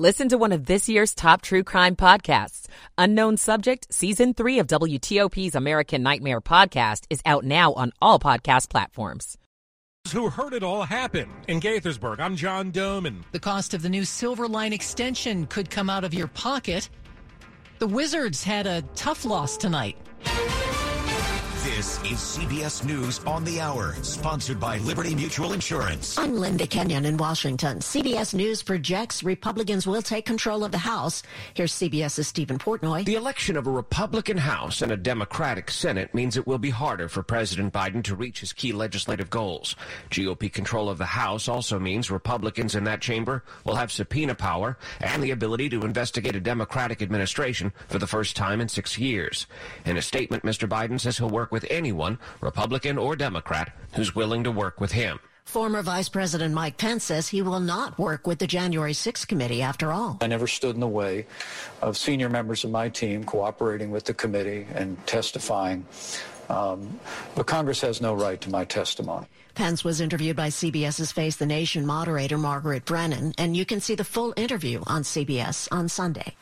Listen to one of this year's top true crime podcasts. Unknown Subject, Season 3 of WTOP's American Nightmare podcast is out now on all podcast platforms. Who heard it all happen in Gaithersburg? I'm John Domen. The cost of the new Silver Line extension could come out of your pocket. The Wizards had a tough loss tonight. This is CBS News on the Hour, sponsored by Liberty Mutual Insurance. I'm Linda Kenyon in Washington. CBS News projects Republicans will take control of the House. Here's CBS's Stephen Portnoy. The election of a Republican House and a Democratic Senate means it will be harder for President Biden to reach his key legislative goals. GOP control of the House also means Republicans in that chamber will have subpoena power and the ability to investigate a Democratic administration for the first time in six years. In a statement, Mr. Biden says he'll work with anyone, Republican or Democrat, who's willing to work with him. Former Vice President Mike Pence says he will not work with the January 6th committee after all. I never stood in the way of senior members of my team cooperating with the committee and testifying. Um, but Congress has no right to my testimony. Pence was interviewed by CBS's Face the Nation moderator Margaret Brennan, and you can see the full interview on CBS on Sunday.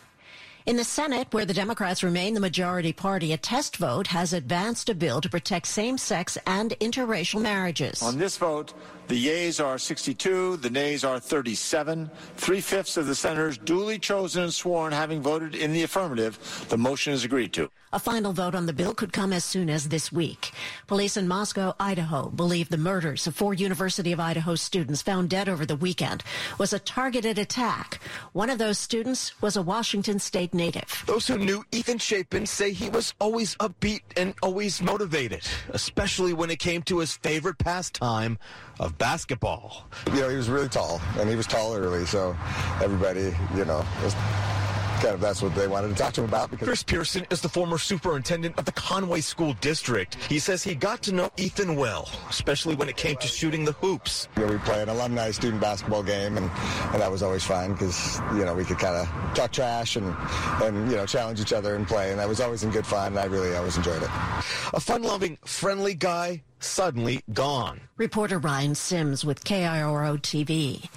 In the Senate, where the Democrats remain the majority party, a test vote has advanced a bill to protect same-sex and interracial marriages. On this vote, the yeas are 62, the nays are 37. Three-fifths of the senators duly chosen and sworn having voted in the affirmative. The motion is agreed to. A final vote on the bill could come as soon as this week. Police in Moscow, Idaho, believe the murders of four University of Idaho students found dead over the weekend was a targeted attack. One of those students was a Washington state native. Those who knew Ethan Chapin say he was always upbeat and always motivated, especially when it came to his favorite pastime of basketball. You know, he was really tall, and he was tall early, so everybody, you know, was kind of that's what they wanted to talk to him about. Because Chris Pearson is the former superintendent of the Conway School District. He says he got to know Ethan well, especially when it came to shooting the hoops. You know, we play an alumni student basketball game, and, and that was always fun because you know we could kind of talk trash and and you know challenge each other and play, and that was always in good fun. And I really always enjoyed it. A fun-loving, friendly guy suddenly gone. Reporter Ryan Sims with KIRO TV.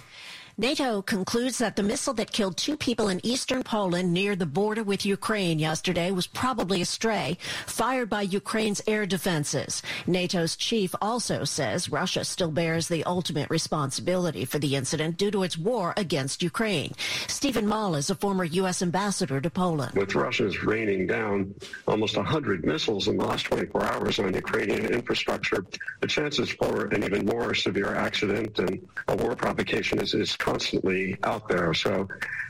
NATO concludes that the missile that killed two people in eastern Poland near the border with Ukraine yesterday was probably a stray, fired by Ukraine's air defenses. NATO's chief also says Russia still bears the ultimate responsibility for the incident due to its war against Ukraine. Stephen Mull is a former U.S. ambassador to Poland. With Russia's raining down almost 100 missiles in the last 24 hours on Ukrainian infrastructure, the chances for an even more severe accident and a war provocation is, is constantly out there, so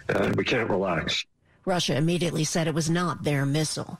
uh, we can't relax. Russia immediately said it was not their missile.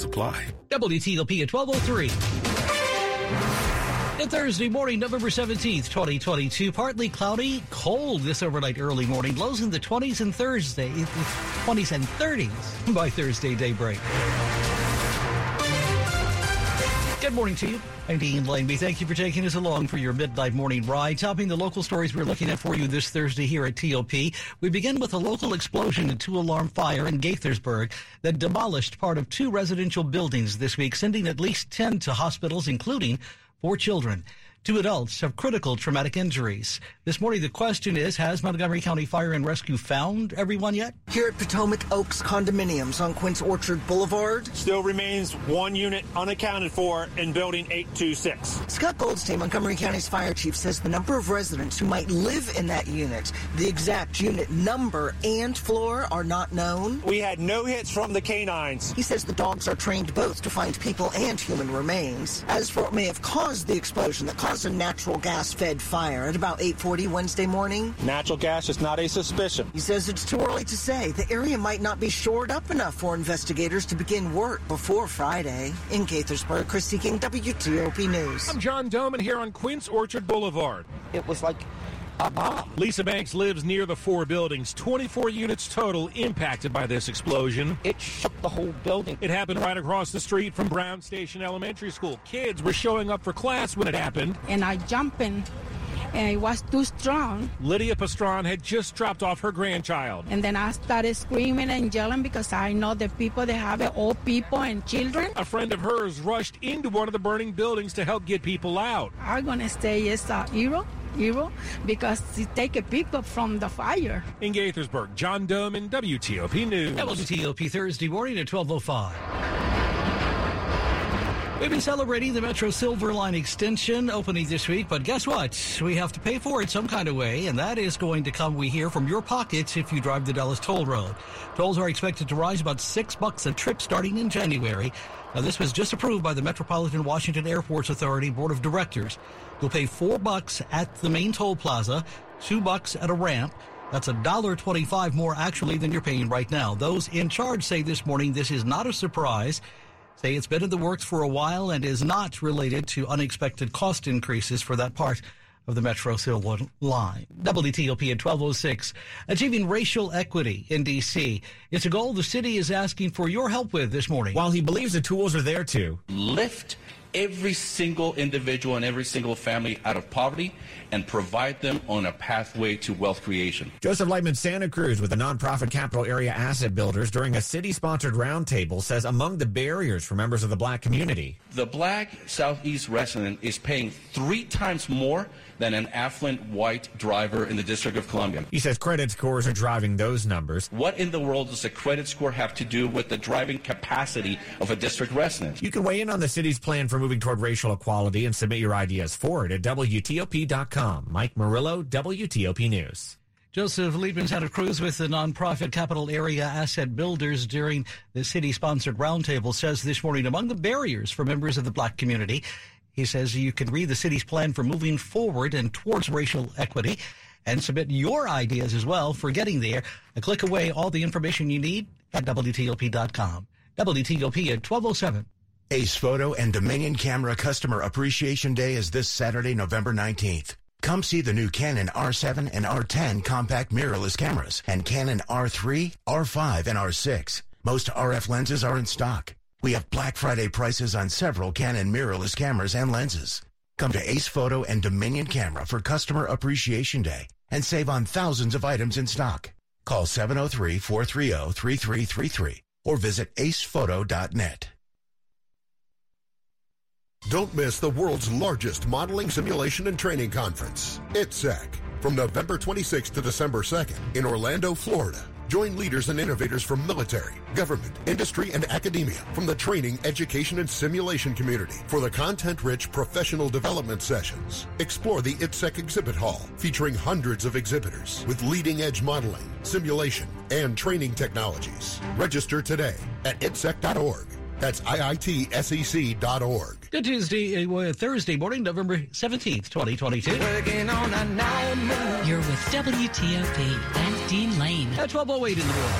apply. WTOP at 1203. And Thursday morning, November 17th, 2022. Partly cloudy, cold this overnight early morning. Lows in the 20s and Thursday, 20s and 30s by Thursday daybreak. Good morning to you. I'm Dean Laneby. Thank you for taking us along for your midnight morning ride. Topping the local stories we're looking at for you this Thursday here at TOP. We begin with a local explosion and two alarm fire in Gaithersburg that demolished part of two residential buildings this week, sending at least 10 to hospitals, including four children. Two adults have critical traumatic injuries. This morning, the question is, has Montgomery County Fire and Rescue found everyone yet? Here at Potomac Oaks Condominiums on Quince Orchard Boulevard. Still remains one unit unaccounted for in Building 826. Scott Goldstein, Montgomery County's fire chief, says the number of residents who might live in that unit, the exact unit number and floor are not known. We had no hits from the canines. He says the dogs are trained both to find people and human remains. As for what may have caused the explosion that caused a natural gas-fed fire at about 8:40 Wednesday morning. Natural gas is not a suspicion. He says it's too early to say. The area might not be shored up enough for investigators to begin work before Friday. In Gaithersburg, Christy King, WTOP News. I'm John Domen here on Quince Orchard Boulevard. It was like Lisa Banks lives near the four buildings. 24 units total impacted by this explosion. It shook the whole building. It happened right across the street from Brown Station Elementary School. Kids were showing up for class when it happened. And I jumped in and it was too strong. Lydia Pastron had just dropped off her grandchild. And then I started screaming and yelling because I know the people they have it, old people and children. A friend of hers rushed into one of the burning buildings to help get people out. I'm going to say it's a hero. Hero because he take a people from the fire. In Gaithersburg, John Domen WTOP News. WTOP Thursday morning at 1205. We've been celebrating the Metro Silver Line extension opening this week, but guess what? We have to pay for it some kind of way, and that is going to come, we hear, from your pockets if you drive the Dulles Toll Road. Tolls are expected to rise about six bucks a trip starting in January. Now, this was just approved by the Metropolitan Washington Airports Authority Board of Directors. You'll pay four bucks at the main toll plaza, two bucks at a ramp. That's a dollar twenty-five more actually than you're paying right now. Those in charge say this morning this is not a surprise say it's been in the works for a while and is not related to unexpected cost increases for that part of the Metro Silver Line. WTOP at 1206. Achieving racial equity in D.C. It's a goal the city is asking for your help with this morning. While he believes the tools are there to lift every single individual and every single family out of poverty and provide them on a pathway to wealth creation. Joseph Lightman Santa Cruz with the nonprofit capital area asset builders during a city sponsored roundtable says among the barriers for members of the black community. The black Southeast resident is paying three times more than an affluent white driver in the District of Columbia. He says credit scores are driving those numbers. What in the world does a credit score have to do with the driving capacity of a district resident? You can weigh in on the city's plan for moving toward racial equality and submit your ideas for it at WTOP.com. Mike Murillo, WTOP News. Joseph Liebman a cruise with the nonprofit capital area asset builders during the city sponsored roundtable says this morning among the barriers for members of the black community, he says you can read the city's plan for moving forward and towards racial equity and submit your ideas as well for getting there. A click away, all the information you need at WTOP.com. WTOP at 1207. Ace Photo and Dominion Camera Customer Appreciation Day is this Saturday, November 19th. Come see the new Canon R7 and R10 compact mirrorless cameras and Canon R3, R5, and R6. Most RF lenses are in stock. We have Black Friday prices on several Canon mirrorless cameras and lenses. Come to Ace Photo and Dominion Camera for Customer Appreciation Day and save on thousands of items in stock. Call 703-430-3333 or visit acephoto.net. Don't miss the world's largest modeling simulation and training conference, ITSEC, from November 26th to December 2nd in Orlando, Florida. Join leaders and innovators from military, government, industry, and academia from the training, education, and simulation community for the content-rich professional development sessions. Explore the ITSEC exhibit hall featuring hundreds of exhibitors with leading-edge modeling, simulation, and training technologies. Register today at itsec.org. That's IITSEC.org. Good Tuesday, uh, Thursday morning, November 17th, 2022. Working on a nine You're with WTOP and Dean Lane. At 1208 in the morning.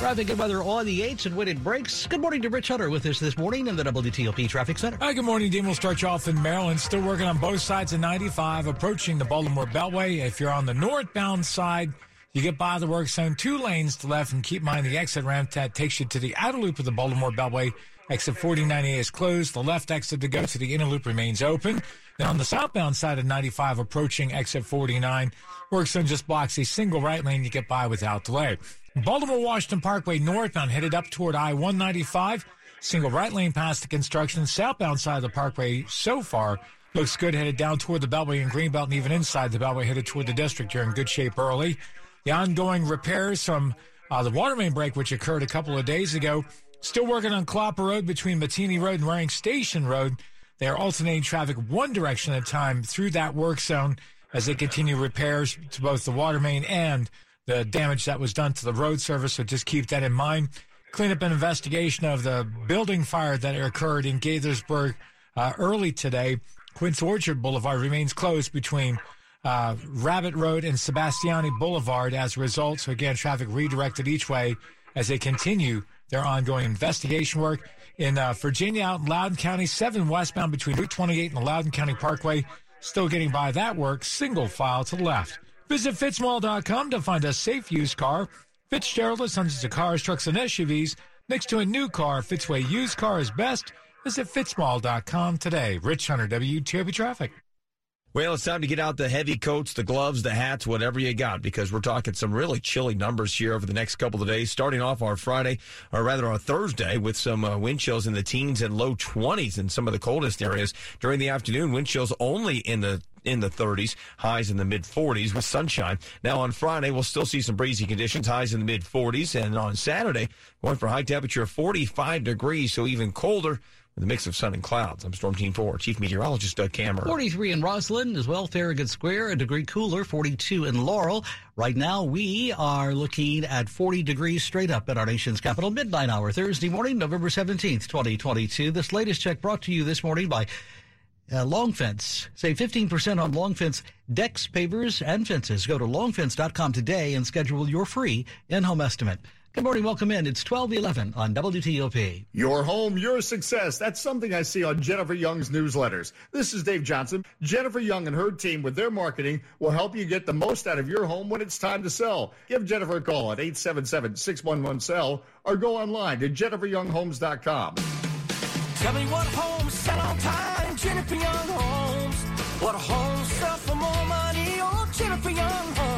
Traffic and weather on the 8s and when it breaks. Good morning to Rich Hunter with us this morning in the WTOP Traffic Center. Hi, good morning, Dean. We'll start you off in Maryland. Still working on both sides of 95, approaching the Baltimore Beltway. If you're on the northbound side, you get by the work zone, two lanes to left, and keep in mind the exit ramp that takes you to the outer loop of the Baltimore Beltway. Exit 49A is closed. The left exit to go to the inner loop remains open. Then on the southbound side of 95, approaching exit 49, work zone just blocks a single right lane you get by without delay. Baltimore Washington Parkway northbound headed up toward I 195. Single right lane past the construction. Southbound side of the parkway so far looks good headed down toward the Beltway and Greenbelt and even inside the Beltway headed toward the district. You're in good shape early. The ongoing repairs from uh, the water main break, which occurred a couple of days ago, still working on Clopper Road between Mateny Road and Waring Station Road. They are alternating traffic one direction at a time through that work zone as they continue repairs to both the water main and the damage that was done to the road service. So just keep that in mind. Clean up an investigation of the building fire that occurred in Gaithersburg uh, early today. Quince Orchard Boulevard remains closed between uh, Rabbit Road and Sebastiani Boulevard as a result. So again, traffic redirected each way as they continue their ongoing investigation work. In uh, Virginia, out in Loudoun County, 7 westbound between Route 28 and the Loudoun County Parkway. Still getting by that work, single file to the left. Visit fitzmall.com to find a safe used car. Fitzgerald has hundreds of cars, trucks, and SUVs. Next to a new car, Fitzway used car is best. Visit fitzmall.com today. Rich Hunter, WTOP Traffic. Well, it's time to get out the heavy coats, the gloves, the hats, whatever you got, because we're talking some really chilly numbers here over the next couple of days. Starting off our Friday, or rather our Thursday, with some uh, wind chills in the teens and low 20s in some of the coldest areas. During the afternoon, wind chills only in the in the 30s, highs in the mid 40s with sunshine. Now on Friday, we'll still see some breezy conditions, highs in the mid 40s, and on Saturday, going for high temperature of 45 degrees, so even colder a mix of sun and clouds. I'm Storm Team 4, Chief Meteorologist Doug Kammerer. 43 in Rosslyn as well, Farragut Square, a degree cooler, 42 in Laurel. Right now, we are looking at 40 degrees straight up at our nation's capital, midnight hour, Thursday morning, November 17th, 2022. This latest check brought to you this morning by uh, Long Fence. Save 15% on Long Fence decks, pavers, and fences. Go to longfence.com today and schedule your free in-home estimate. Good morning. Welcome in. It's 1211 on WTOP. Your home, your success. That's something I see on Jennifer Young's newsletters. This is Dave Johnson. Jennifer Young and her team with their marketing will help you get the most out of your home when it's time to sell. Give Jennifer a call at 877-611-SELL or go online to jenniferyounghomes.com. Tell me what homes sell on time. Jennifer Young Homes. What homes sell for more money? Oh, Jennifer Young Homes.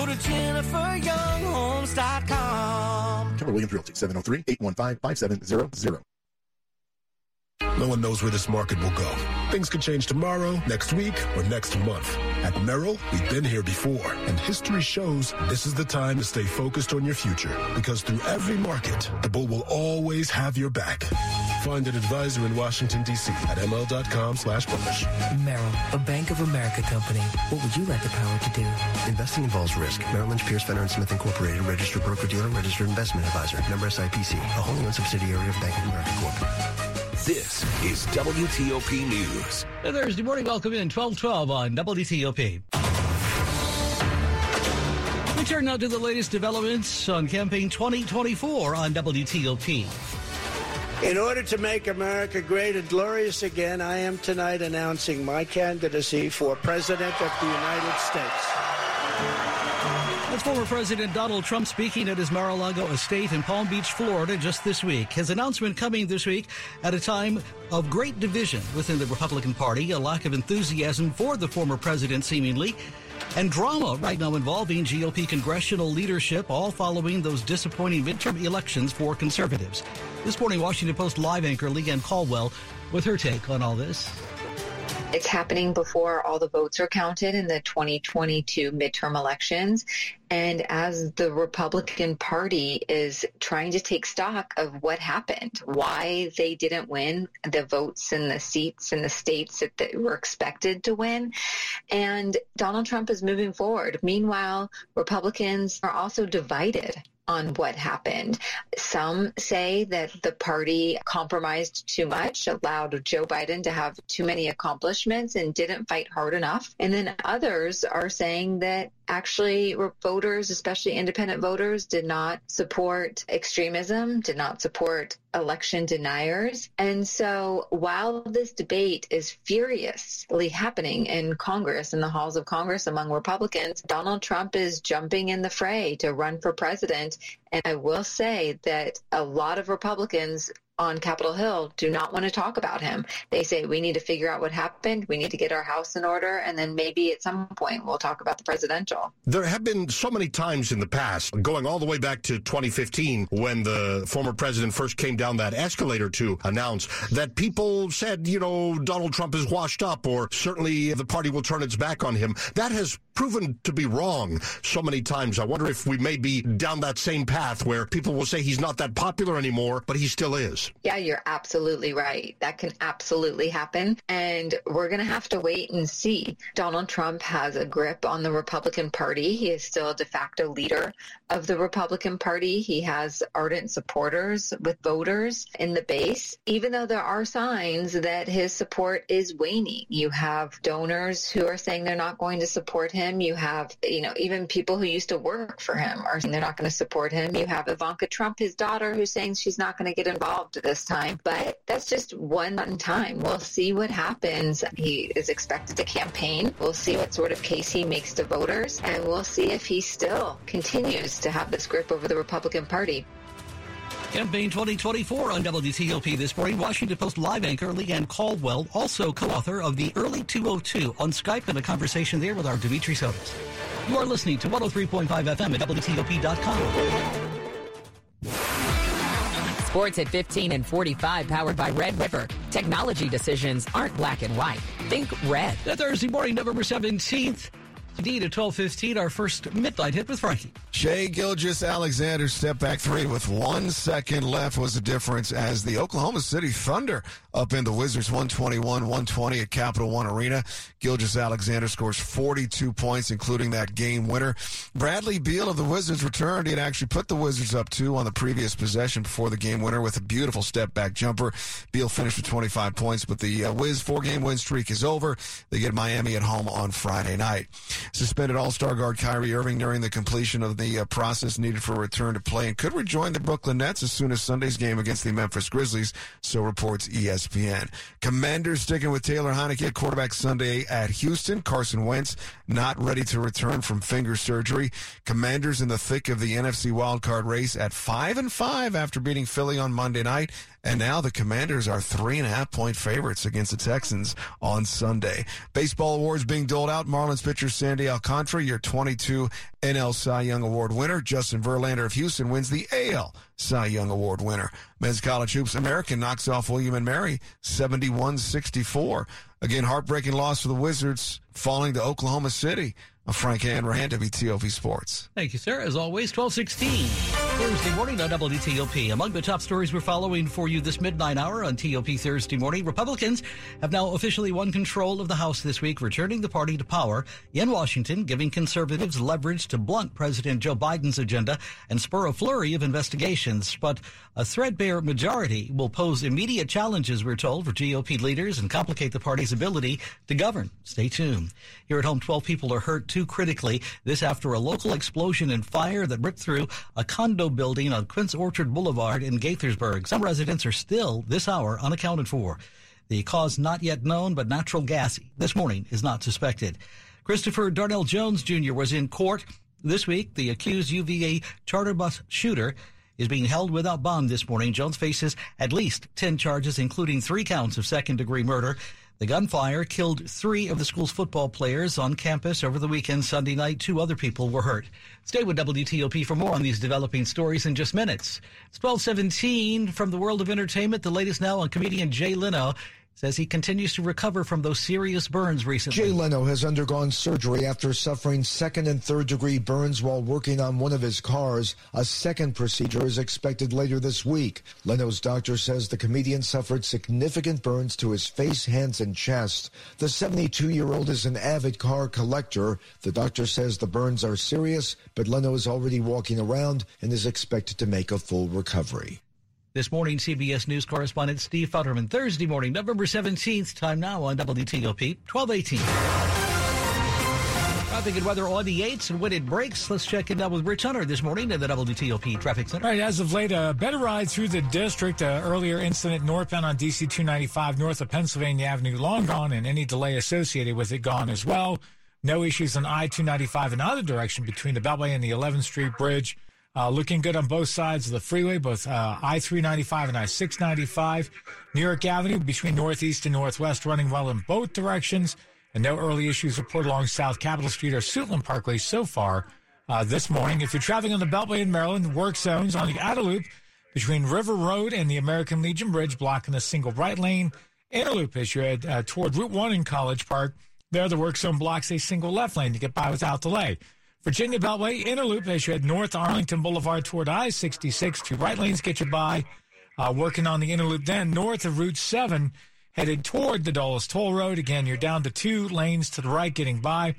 Go to jenniferyounghomes.com. Keller Williams Realty, 703-815-5700. No one knows where this market will go. Things could change tomorrow, next week, or next month. At Merrill, we've been here before, and history shows this is the time to stay focused on your future. Because through every market, the bull will always have your back. Find an advisor in Washington, D.C. at ml.com slash bullish. Merrill, a Bank of America company. What would you like the power to do? Investing involves risk. Merrill Lynch, Pierce, Fenner & Smith Incorporated, registered broker-dealer, registered investment advisor. Member SIPC, a wholly owned subsidiary of Bank of America Corp. This is WTOP News. Hey, Thursday morning, welcome in 1212 on WTOP. We turn now to the latest developments on Campaign 2024 on WTOP. In order to make America great and glorious again, I am tonight announcing my candidacy for President of the United States. That's former President Donald Trump speaking at his Mar-a-Lago estate in Palm Beach, Florida, just this week. His announcement coming this week at a time of great division within the Republican Party, a lack of enthusiasm for the former president, seemingly, and drama right now involving GOP congressional leadership, all following those disappointing midterm elections for conservatives. This morning, Washington Post live anchor Leanne Caldwell with her take on all this. It's happening before all the votes are counted in the 2022 midterm elections. And as the Republican Party is trying to take stock of what happened, why they didn't win the votes and the seats in the states that they were expected to win. And Donald Trump is moving forward. Meanwhile, Republicans are also divided on what happened. Some say that the party compromised too much, allowed Joe Biden to have too many accomplishments and didn't fight hard enough. And then others are saying that actually voters, especially independent voters, did not support extremism, did not support election deniers. And so while this debate is furiously happening in Congress, in the halls of Congress among Republicans, Donald Trump is jumping in the fray to run for president. And I will say that a lot of Republicans on Capitol Hill do not want to talk about him. They say we need to figure out what happened. We need to get our house in order. And then maybe at some point we'll talk about the presidential. There have been so many times in the past, going all the way back to 2015, when the former president first came down that escalator to announce that people said, you know, Donald Trump is washed up or certainly the party will turn its back on him. That has proven to be wrong so many times. I wonder if we may be down that same path where people will say he's not that popular anymore, but he still is. Yeah, you're absolutely right. That can absolutely happen. And we're going to have to wait and see. Donald Trump has a grip on the Republican Party. He is still a de facto leader of the Republican Party. He has ardent supporters with voters in the base, even though there are signs that his support is waning. You have donors who are saying they're not going to support him. You have, you know, even people who used to work for him are saying they're not going to support him. You have Ivanka Trump, his daughter, who's saying she's not going to get involved this time, but that's just one time. We'll see what happens. He is expected to campaign. We'll see what sort of case he makes to voters, and we'll see if he still continues to have this grip over the Republican Party. Campaign 2024 on WTOP this morning. Washington Post live anchor Leanne Caldwell, also co-author of the Early 202 on Skype and a conversation there with our Dimitri Sotis. You are listening to 103.5 FM at WTOP.com. Sports at 15 and 45 powered by Red River. Technology decisions aren't black and white. Think red. Thursday morning, November 17th. Indeed, at 12.15, our first midnight hit with Frankie. Shai Gilgeous-Alexander step back three with one second left was the difference as the Oklahoma City Thunder up in the Wizards 121-120 at Capital One Arena. Gilgis Alexander scores 42 points, including that game winner. Bradley Beal of the Wizards returned. He had actually put the Wizards up two on the previous possession before the game winner with a beautiful step back jumper. Beal finished with 25 points, but the uh, Wiz four game win streak is over. They get Miami at home on Friday night. Suspended All-Star guard Kyrie Irving during the completion of the uh, process needed for a return to play and could rejoin the Brooklyn Nets as soon as Sunday's game against the Memphis Grizzlies, so reports ESPN. Commanders sticking with Taylor Heinicke quarterback Sunday at Houston. Carson Wentz not ready to return from finger surgery. Commanders in the thick of the NFC wildcard race at five and five after beating Philly on Monday night. And now the Commanders are three and a half point favorites against the Texans on Sunday. Baseball awards being doled out. Marlins pitcher Sandy Alcantara, your 22 NL Cy Young Award winner. Justin Verlander of Houston wins the AL Cy Young Award winner. Men's College Hoops American knocks off William and Mary 71-64. Again, heartbreaking loss for the Wizards falling to Oklahoma City. Frank Hanrahan, WTOP Sports. Thank you, sir. As always, 1216. Thursday morning on WTOP. Among the top stories we're following for you this midnight hour on TOP Thursday morning, Republicans have now officially won control of the House this week, returning the party to power in Washington, giving conservatives leverage to blunt President Joe Biden's agenda and spur a flurry of investigations. But a threadbare majority will pose immediate challenges, we're told, for GOP leaders and complicate the party's ability to govern. Stay tuned. Here at home, 12 people are hurt, critically. This after a local explosion and fire that ripped through a condo building on Quince Orchard Boulevard in Gaithersburg. Some residents are still, this hour, unaccounted for. The cause not yet known, but natural gas this morning is not suspected. Christopher Darnell Jones Jr. was in court this week. The accused UVA charter bus shooter is being held without bond this morning. Jones faces at least 10 charges, including three counts of second degree murder. The gunfire killed three of the school's football players on campus over the weekend. Sunday night, two other people were hurt. Stay with WTOP for more on these developing stories in just minutes. It's 1217 from the world of entertainment. The latest now on comedian Jay Leno says he continues to recover from those serious burns recently. Jay Leno has undergone surgery after suffering second and third degree burns while working on one of his cars. A second procedure is expected later this week. Leno's doctor says the comedian suffered significant burns to his face, hands, and chest. The 72 year old is an avid car collector. The doctor says the burns are serious, but Leno is already walking around and is expected to make a full recovery. This morning, CBS News correspondent Steve Futterman. Thursday morning, November 17th, time now on WTOP, 1218. Traffic and weather on the 8s and when it breaks. Let's check in with Rich Hunter this morning at the WTOP Traffic Center. All right, as of late, a better ride through the district. Uh, earlier incident northbound on DC 295 north of Pennsylvania Avenue, long gone, and any delay associated with it gone as well. No issues on I 295 in either direction between the Beltway and the 11th Street Bridge. Uh, looking good on both sides of the freeway, both uh, I 395 and I 695. New York Avenue between Northeast and Northwest running well in both directions. And no early issues reported along South Capitol Street or Suitland Parkway so far uh, this morning. If you're traveling on the Beltway in Maryland, work zones on the outer loop between River Road and the American Legion Bridge blocking a single right lane. Inner loop as you head uh, toward Route 1 in College Park. There, the work zone blocks a single left lane to get by without delay. Virginia Beltway, inner loop as you head north Arlington Boulevard toward I-66. Two right lanes get you by. Uh, working on the inner loop then north of Route 7, headed toward the Dulles Toll Road. Again, you're down to two lanes to the right getting by.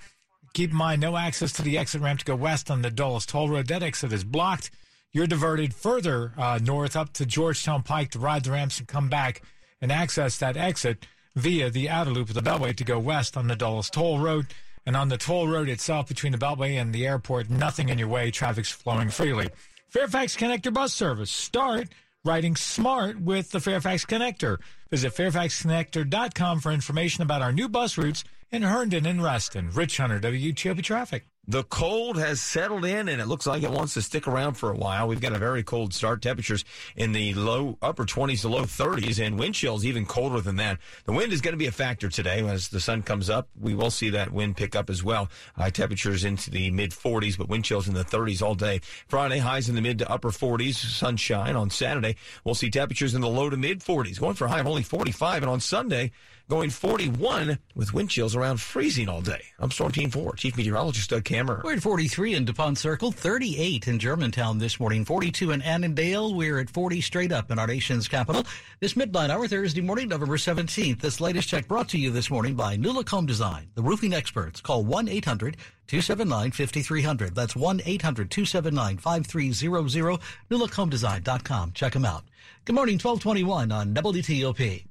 Keep in mind, no access to the exit ramp to go west on the Dulles Toll Road. That exit is blocked. You're diverted further uh, north up to Georgetown Pike to ride the ramps and come back and access that exit via the outer loop of the Beltway to go west on the Dulles Toll Road. And on the toll road itself between the Beltway and the airport, nothing in your way. Traffic's flowing freely. Fairfax Connector bus service start riding smart with the Fairfax Connector. Visit fairfaxconnector.com for information about our new bus routes in Herndon and Reston. Rich Hunter, WTOP Traffic. The cold has settled in and it looks like it wants to stick around for a while. We've got a very cold start. Temperatures in the low upper 20s to low 30s and wind chills even colder than that. The wind is going to be a factor today as the sun comes up. We will see that wind pick up as well. High temperatures into the mid 40s, but wind chills in the 30s all day. Friday highs in the mid to upper 40s, sunshine. On Saturday, we'll see temperatures in the low to mid 40s, going for a high of only 45. And on Sunday, going 41 with wind chills around freezing all day. I'm Storm Team 4, Chief Meteorologist Doug Kammerer. We're at 43 in DuPont Circle, 38 in Germantown this morning, 42 in Annandale. We're at 40 straight up in our nation's capital. This midnight hour, Thursday morning, November 17th. This latest check brought to you this morning by New Home Design, the roofing experts. Call 1 800 279 5300. That's 1 800 279 5300. NewLookHomeDesign.com. Check them out. Good morning, 1221 on WTOP.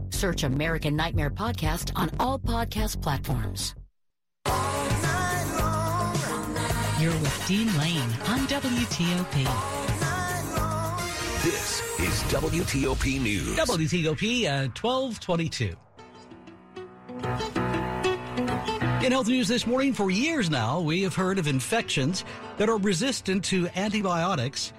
Search American Nightmare Podcast on all podcast platforms. You're with Dean Lane on WTOP. This is WTOP News. WTOP at 1222. Uh, In health news this morning, for years now, we have heard of infections that are resistant to antibiotics,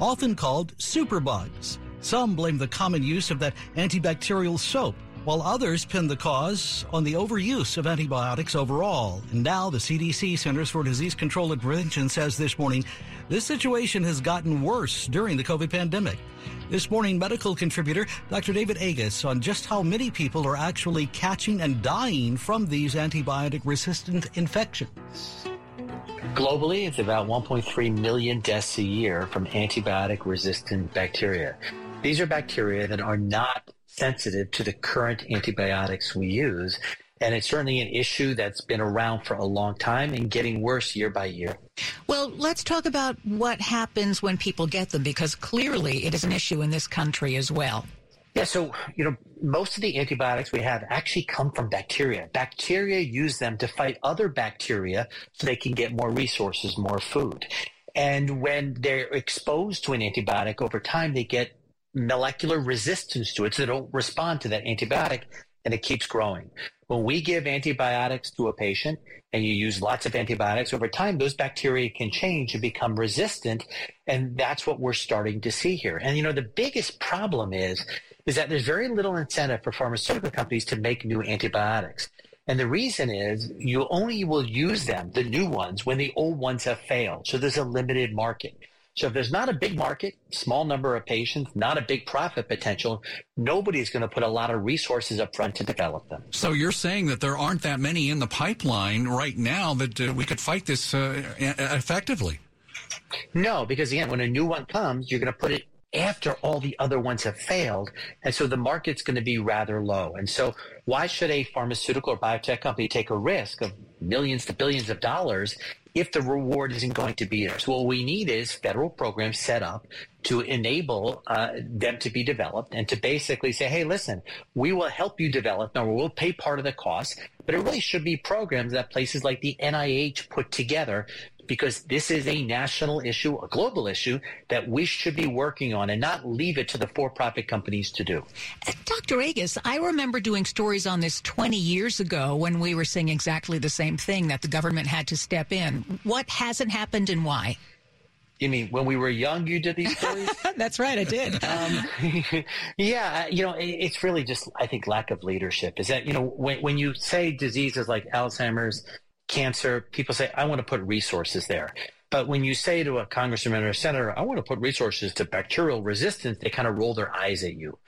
often called superbugs. Some blame the common use of that antibacterial soap, while others pin the cause on the overuse of antibiotics overall. And now the CDC, Centers for Disease Control and Prevention, says this morning this situation has gotten worse during the COVID pandemic. This morning, medical contributor Dr. David Agus on just how many people are actually catching and dying from these antibiotic resistant infections. Globally, it's about 1.3 million deaths a year from antibiotic resistant bacteria. These are bacteria that are not sensitive to the current antibiotics we use. And it's certainly an issue that's been around for a long time and getting worse year by year. Well, let's talk about what happens when people get them because clearly it is an issue in this country as well. Yeah, so, you know, most of the antibiotics we have actually come from bacteria. Bacteria use them to fight other bacteria so they can get more resources, more food. And when they're exposed to an antibiotic over time, they get molecular resistance to it, so they don't respond to that antibiotic, and it keeps growing. When we give antibiotics to a patient and you use lots of antibiotics over time, those bacteria can change and become resistant. And that's what we're starting to see here. And you know, the biggest problem is, is that there's very little incentive for pharmaceutical companies to make new antibiotics. And the reason is you only will use them, the new ones, when the old ones have failed. So there's a limited market. So if there's not a big market, small number of patients, not a big profit potential, nobody's going to put a lot of resources up front to develop them. So you're saying that there aren't that many in the pipeline right now that uh, we could fight this uh, effectively? No, because again, when a new one comes, you're going to put it after all the other ones have failed. And so the market's going to be rather low. And so why should a pharmaceutical or biotech company take a risk of millions to billions of dollars if the reward isn't going to be there. So what we need is federal programs set up to enable uh, them to be developed and to basically say, hey, listen, we will help you develop. Now, we'll pay part of the cost, but it really should be programs that places like the NIH put together because this is a national issue, a global issue that we should be working on and not leave it to the for-profit companies to do. Dr. Agus, I remember doing stories on this 20 years ago when we were saying exactly the same thing that the government had to step in. What hasn't happened and why? You mean when we were young, you did these stories? That's right, I did. um, yeah, you know, it's really just, I think, lack of leadership. Is that, you know, when, when you say diseases like Alzheimer's, cancer, people say, I want to put resources there. But when you say to a congressman or a senator, I want to put resources to bacterial resistance, they kind of roll their eyes at you.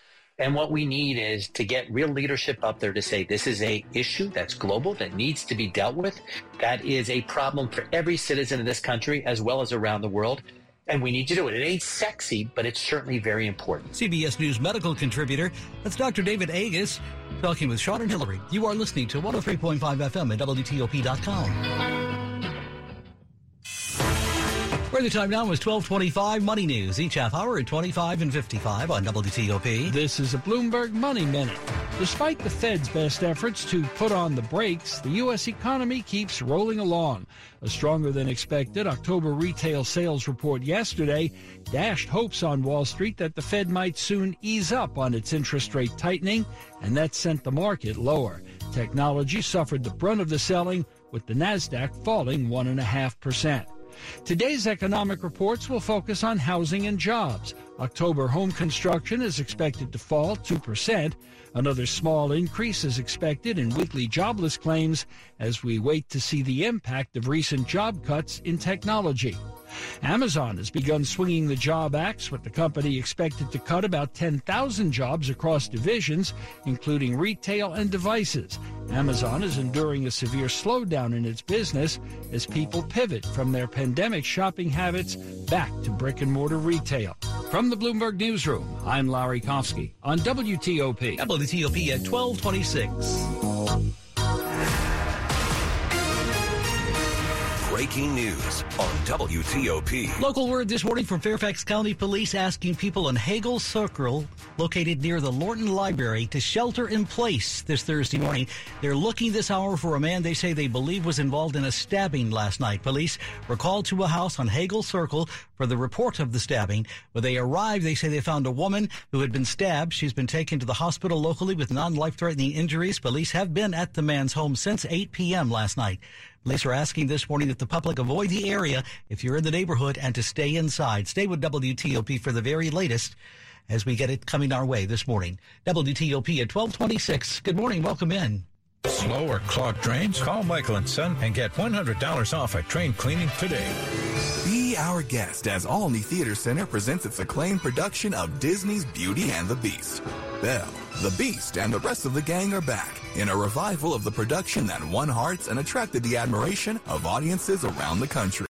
And what we need is to get real leadership up there to say this is a issue that's global that needs to be dealt with. That is a problem for every citizen in this country as well as around the world. And we need to do it. It ain't sexy, but it's certainly very important. CBS News medical contributor, that's Dr. David Agus, talking with Sean and Hillary. You are listening to 103.5 FM at WTOP.com. Where the time now is 1225 Money News. Each half hour at 25 and 55 on WTOP. This is a Bloomberg Money Minute. Despite the Fed's best efforts to put on the brakes, the U.S. economy keeps rolling along. A stronger than expected October retail sales report yesterday dashed hopes on Wall Street that the Fed might soon ease up on its interest rate tightening, and that sent the market lower. Technology suffered the brunt of the selling, with the NASDAQ falling 1.5%. Today's economic reports will focus on housing and jobs. October home construction is expected to fall 2%. Another small increase is expected in weekly jobless claims as we wait to see the impact of recent job cuts in technology. Amazon has begun swinging the job axe, with the company expected to cut about 10,000 jobs across divisions, including retail and devices. Amazon is enduring a severe slowdown in its business as people pivot from their pandemic shopping habits back to brick and mortar retail. From the Bloomberg Newsroom, I'm Larry Kofsky on WTOP. WTOP at 1226. Breaking news on WTOP. Local word this morning from Fairfax County Police asking people in Hagel Circle, located near the Lorton Library, to shelter in place this Thursday morning. They're looking this hour for a man they say they believe was involved in a stabbing last night. Police were called to a house on Hagel Circle for the report of the stabbing. When they arrived, they say they found a woman who had been stabbed. She's been taken to the hospital locally with non-life threatening injuries. Police have been at the man's home since 8 p.m. last night. Police are asking this morning that the public avoid the area if you're in the neighborhood and to stay inside. Stay with WTOP for the very latest as we get it coming our way this morning. WTOP at 1226. Good morning. Welcome in. Slow or clogged drains? Call Michael and Son and get $100 off a train cleaning today. Our guest as Olney Theater Center presents its acclaimed production of Disney's Beauty and the Beast. Belle, the Beast, and the rest of the gang are back in a revival of the production that won hearts and attracted the admiration of audiences around the country.